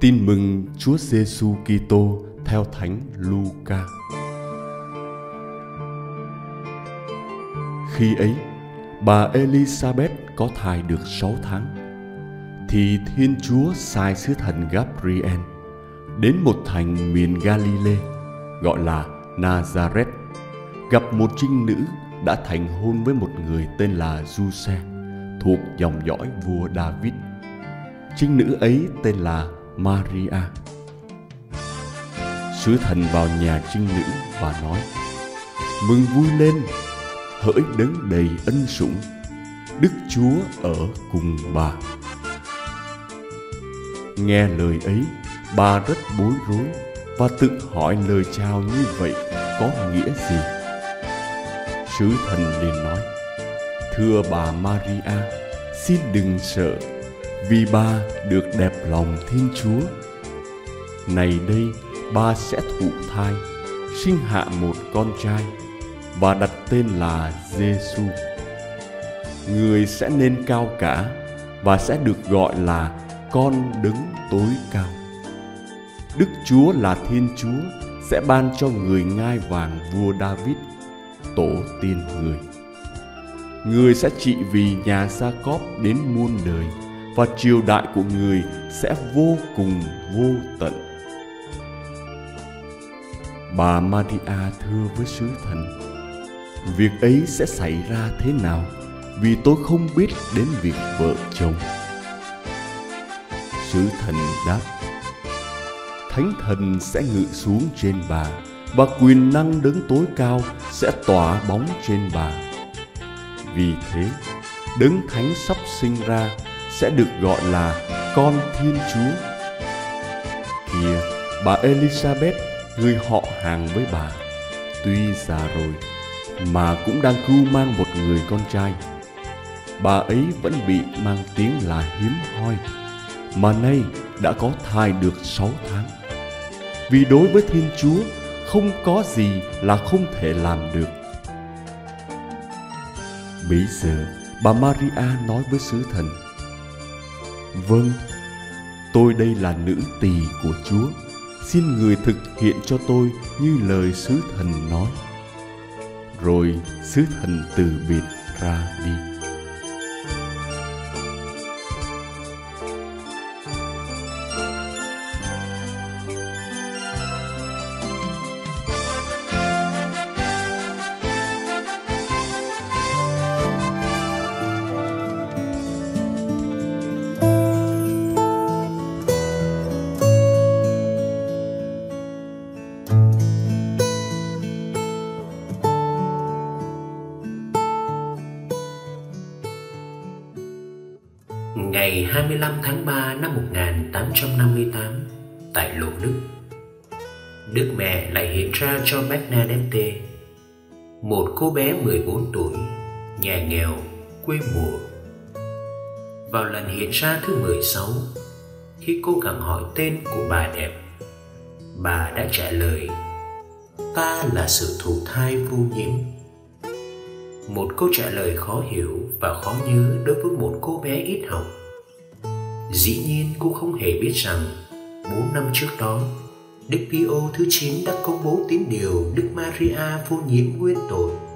Tin mừng Chúa Giêsu Kitô theo Thánh Luca. Khi ấy, bà Elizabeth có thai được sáu tháng, thì Thiên Chúa sai sứ thần Gabriel đến một thành miền Galilee gọi là Nazareth gặp một trinh nữ đã thành hôn với một người tên là Giuse thuộc dòng dõi vua David. Trinh nữ ấy tên là Maria. Sứ thần vào nhà trinh nữ và nói: Mừng vui lên, hỡi đấng đầy ân sủng, Đức Chúa ở cùng bà. Nghe lời ấy, bà rất bối rối và tự hỏi lời chào như vậy có nghĩa gì. Sứ thần liền nói: Thưa bà Maria, xin đừng sợ vì bà được đẹp lòng Thiên Chúa. Này đây, bà sẽ thụ thai, sinh hạ một con trai và đặt tên là Giêsu. Người sẽ nên cao cả và sẽ được gọi là con đứng tối cao. Đức Chúa là Thiên Chúa sẽ ban cho người ngai vàng vua David, tổ tiên người. Người sẽ trị vì nhà Gia Cóp đến muôn đời và triều đại của người sẽ vô cùng vô tận. Bà Maria thưa với sứ thần, việc ấy sẽ xảy ra thế nào vì tôi không biết đến việc vợ chồng. Sứ thần đáp, Thánh thần sẽ ngự xuống trên bà và quyền năng đấng tối cao sẽ tỏa bóng trên bà. Vì thế, đấng thánh sắp sinh ra sẽ được gọi là con Thiên Chúa. Kìa, bà Elizabeth, người họ hàng với bà, tuy già rồi mà cũng đang cưu mang một người con trai. Bà ấy vẫn bị mang tiếng là hiếm hoi, mà nay đã có thai được sáu tháng. Vì đối với Thiên Chúa không có gì là không thể làm được. Bây giờ, bà Maria nói với sứ thần, Vâng, tôi đây là nữ tỳ của Chúa. Xin người thực hiện cho tôi như lời sứ thần nói. Rồi sứ thần từ biệt ra đi. Ngày 25 tháng 3 năm 1858 tại Lộ Đức. Đức mẹ lại hiện ra cho Bernadette Một cô bé 14 tuổi Nhà nghèo, quê mùa. Vào lần hiện ra thứ 16 Khi cô gắng hỏi tên của bà đẹp Bà đã trả lời Ta là sự thụ thai vô nhiễm. Một câu trả lời khó hiểu và khó nhớ đối với một cô bé ít học dĩ nhiên cũng không hề biết rằng 4 năm trước đó, Đức Pio thứ 9 đã công bố tín điều Đức Maria vô nhiễm nguyên tội.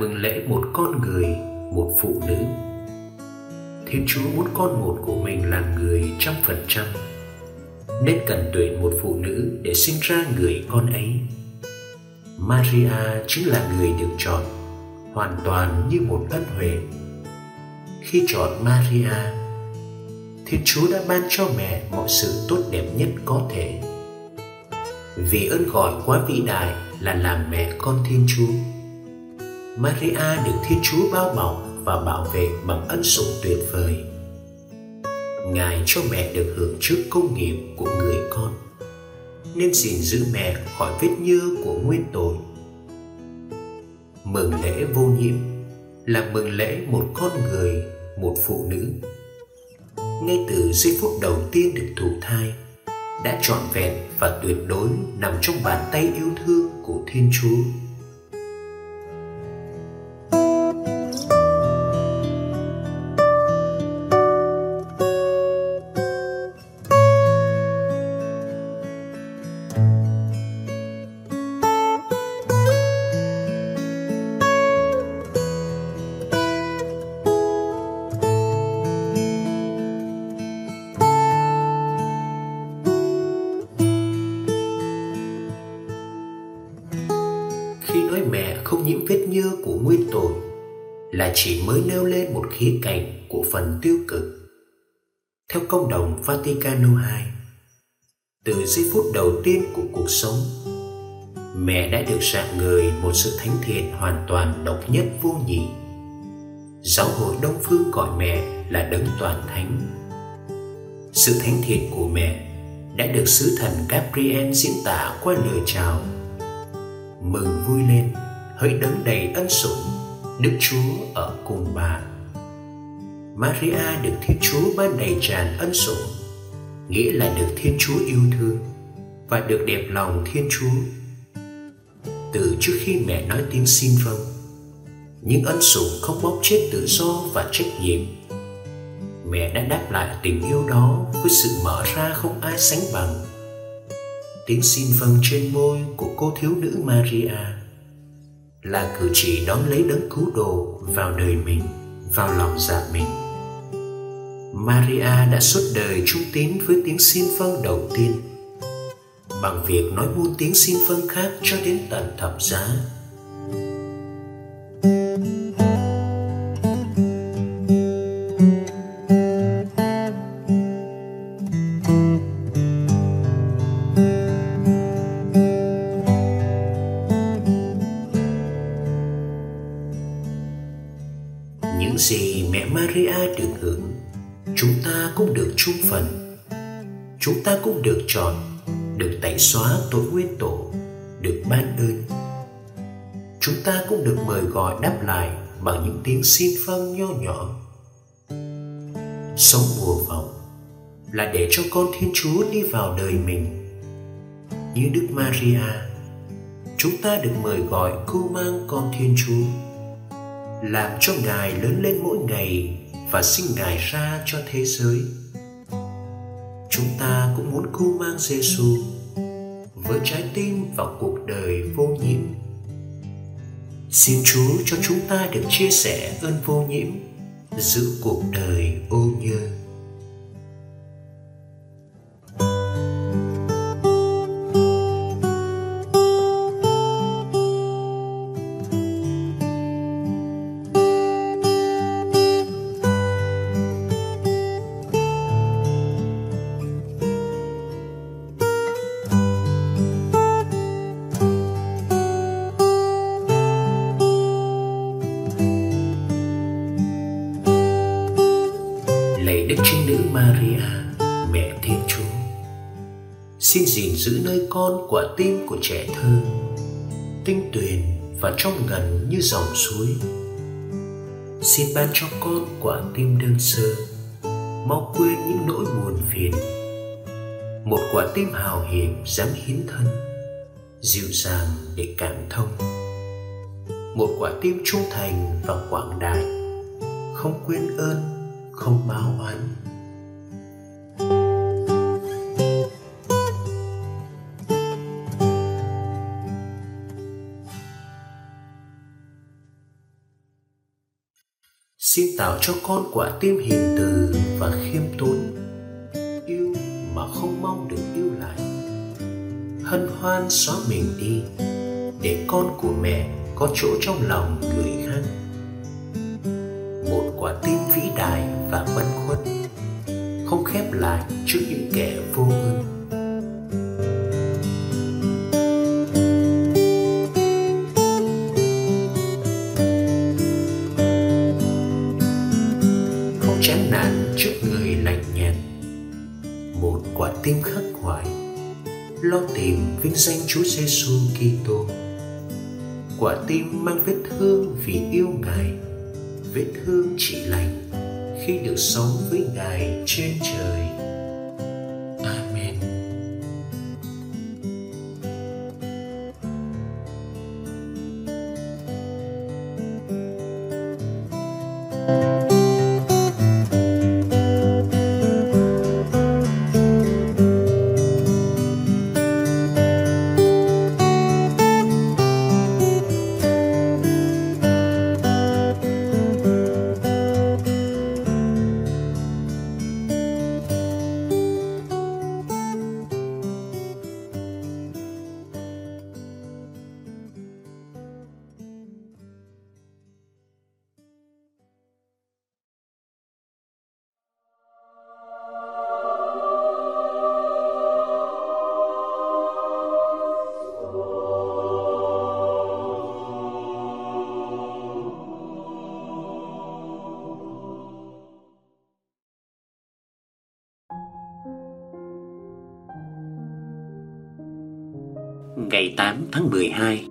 Mừng lễ một con người, một phụ nữ. Thiên Chúa muốn con một của mình là người trăm phần trăm, nên cần tuyển một phụ nữ để sinh ra người con ấy. Maria chính là người được chọn, hoàn toàn như một ân huệ. Khi chọn Maria, Thiên Chúa đã ban cho mẹ mọi sự tốt đẹp nhất có thể. Vì ơn gọi quá vĩ đại là làm mẹ con Thiên Chúa. Maria được Thiên Chúa bao bọc và bảo vệ bằng ân sủng tuyệt vời. Ngài cho mẹ được hưởng trước công nghiệp của người con, nên gìn giữ mẹ khỏi vết nhơ của nguyên tội. Mừng lễ vô nhiễm là mừng lễ một con người, một phụ nữ. Ngay từ giây phút đầu tiên được thụ thai, đã trọn vẹn và tuyệt đối nằm trong bàn tay yêu thương của Thiên Chúa. Là chỉ mới nêu lên một khía cạnh của phần tiêu cực. Theo công đồng Vaticano II, từ giây phút đầu tiên của cuộc sống, mẹ đã được rạng người một sự thánh thiện hoàn toàn độc nhất vô nhị. Giáo hội Đông Phương gọi mẹ là đấng toàn thánh. Sự thánh thiện của mẹ đã được sứ thần Gabriel diễn tả qua lời chào. Mừng vui lên hỡi đấng đầy ân sủng đức chúa ở cùng bà. Maria được thiên chúa ban đầy tràn ân sủng, nghĩa là được thiên chúa yêu thương và được đẹp lòng thiên chúa. Từ trước khi mẹ nói tiếng xin vâng những ân sủng không bóc chết tự do và trách nhiệm. Mẹ đã đáp lại tình yêu đó với sự mở ra không ai sánh bằng. Tiếng xin vâng trên môi của cô thiếu nữ maria là cử chỉ đón lấy đấng cứu độ vào đời mình, vào lòng dạ mình. Maria đã suốt đời trung tín với tiếng xin vâng đầu tiên. Bằng việc nói buôn tiếng xin vâng khác cho đến tận thập giá được hưởng, chúng ta cũng được chung phần. Chúng ta cũng được chọn được tẩy xóa tội nguyên tổ được ban ơn. Chúng ta cũng được mời gọi đáp lại bằng những tiếng xin vâng nho nhỏ. Sống mùa vọng là để cho con thiên chúa đi vào đời mình. Như đức maria chúng ta được mời gọi cưu mang con thiên chúa làm cho ngài lớn lên mỗi ngày và sinh ngài ra cho thế giới chúng ta cũng muốn cưu mang Giêsu với trái tim và cuộc đời vô nhiễm. Xin Chúa cho chúng ta được chia sẻ ơn vô nhiễm, giữ cuộc đời ô nhơ. Giữ nơi con quả tim của trẻ thơ, tinh tuyền và trong ngần như dòng suối. Xin ban cho con quả tim đơn sơ, mau quên những nỗi buồn phiền. Một quả tim hào hiệp dám hiến thân, dịu dàng để cảm thông. Một quả tim trung thành và quảng đại, không quên ơn, không báo oán. Tạo cho con quả tim hiền từ và khiêm tốn, yêu mà không mong được yêu lại. Hân hoan xóa mình đi, để con của mẹ có chỗ trong lòng người khác. Một quả tim vĩ đại và bất khuất không khép lại trước những kẻ vô ơn. Quả tim khắc khoải. Lo tìm vinh danh Chúa Giêsu Kitô. Quả tim mang vết thương vì yêu Ngài. Vết thương chỉ lành khi được sống với Ngài trên trời. Tháng 12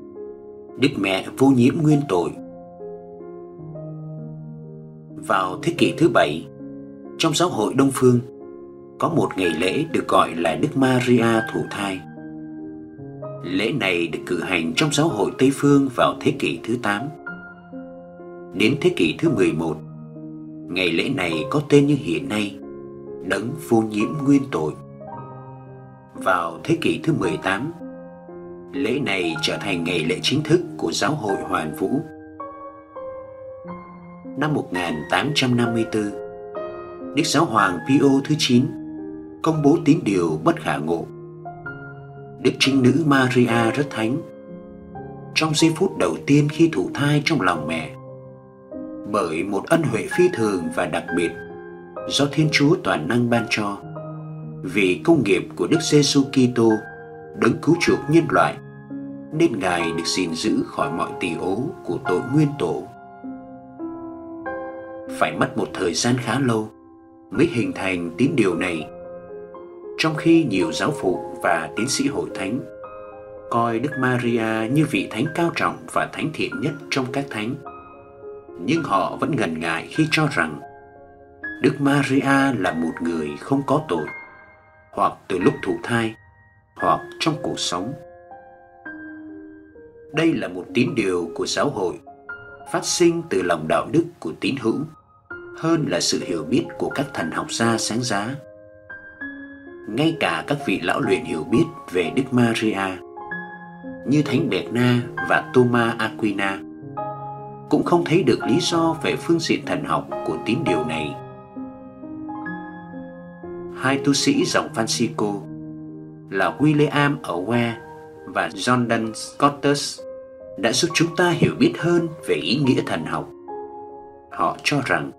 Đức Mẹ vô nhiễm nguyên tội. Vào thế kỷ thứ bảy, Trong giáo hội Đông Phương, Có một ngày lễ được gọi là Đức Maria thụ thai. Lễ này được cử hành trong giáo hội Tây Phương vào thế kỷ thứ 8 Đến thế kỷ thứ 11 Ngày lễ này có tên như hiện nay, Đấng vô nhiễm nguyên tội. Vào thế kỷ thứ 18 Lễ này trở thành ngày lễ chính thức của giáo hội Hoàn Vũ. Năm 1854, Đức Giáo Hoàng Pio thứ 9 công bố tín điều bất khả ngộ. Đức Trinh Nữ Maria rất thánh. Trong giây phút đầu tiên khi thụ thai trong lòng mẹ, bởi một ân huệ phi thường và đặc biệt do Thiên Chúa toàn năng ban cho, vì công nghiệp của Đức Giêsu Kitô đấng cứu chuộc nhân loại, nên ngài được gìn giữ khỏi mọi tỳ ố của tội nguyên tổ. Phải mất một thời gian khá lâu mới hình thành tín điều này. Trong khi nhiều giáo phụ và tiến sĩ hội thánh coi đức maria như vị thánh cao trọng và thánh thiện nhất trong các thánh, nhưng họ vẫn ngần ngại khi cho rằng đức maria là một người không có tội, hoặc từ lúc thụ thai hoặc trong cuộc sống. Đây là một tín điều của giáo hội, phát sinh từ lòng đạo đức của tín hữu, hơn là sự hiểu biết của các thần học gia sáng giá. Ngay cả các vị lão luyện hiểu biết về Đức Maria, như Thánh Bẹt Na và Thomas Aquina, cũng không thấy được lý do về phương diện thần học của tín điều này. Hai tu sĩ dòng Francisco là William Owen và Jordan Scottus đã giúp chúng ta hiểu biết hơn về ý nghĩa thần học. Họ cho rằng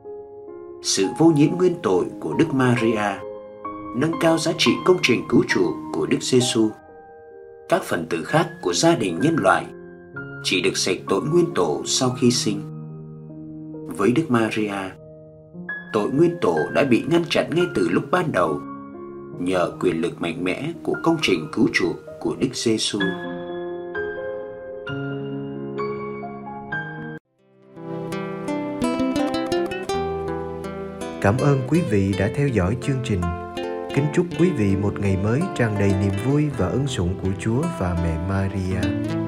sự vô nhiễm nguyên tội của Đức Maria nâng cao giá trị công trình cứu chuộc của Đức Giêsu. Các phần tử khác của gia đình nhân loại chỉ được sạch tội nguyên tổ sau khi sinh. Với Đức Maria, tội nguyên tổ đã bị ngăn chặn ngay từ lúc ban đầu nhờ quyền lực mạnh mẽ của công trình cứu chuộc của Đức Giêsu. Cảm ơn quý vị đã theo dõi chương trình. Kính chúc quý vị một ngày mới tràn đầy niềm vui và ân sủng của Chúa và mẹ Maria.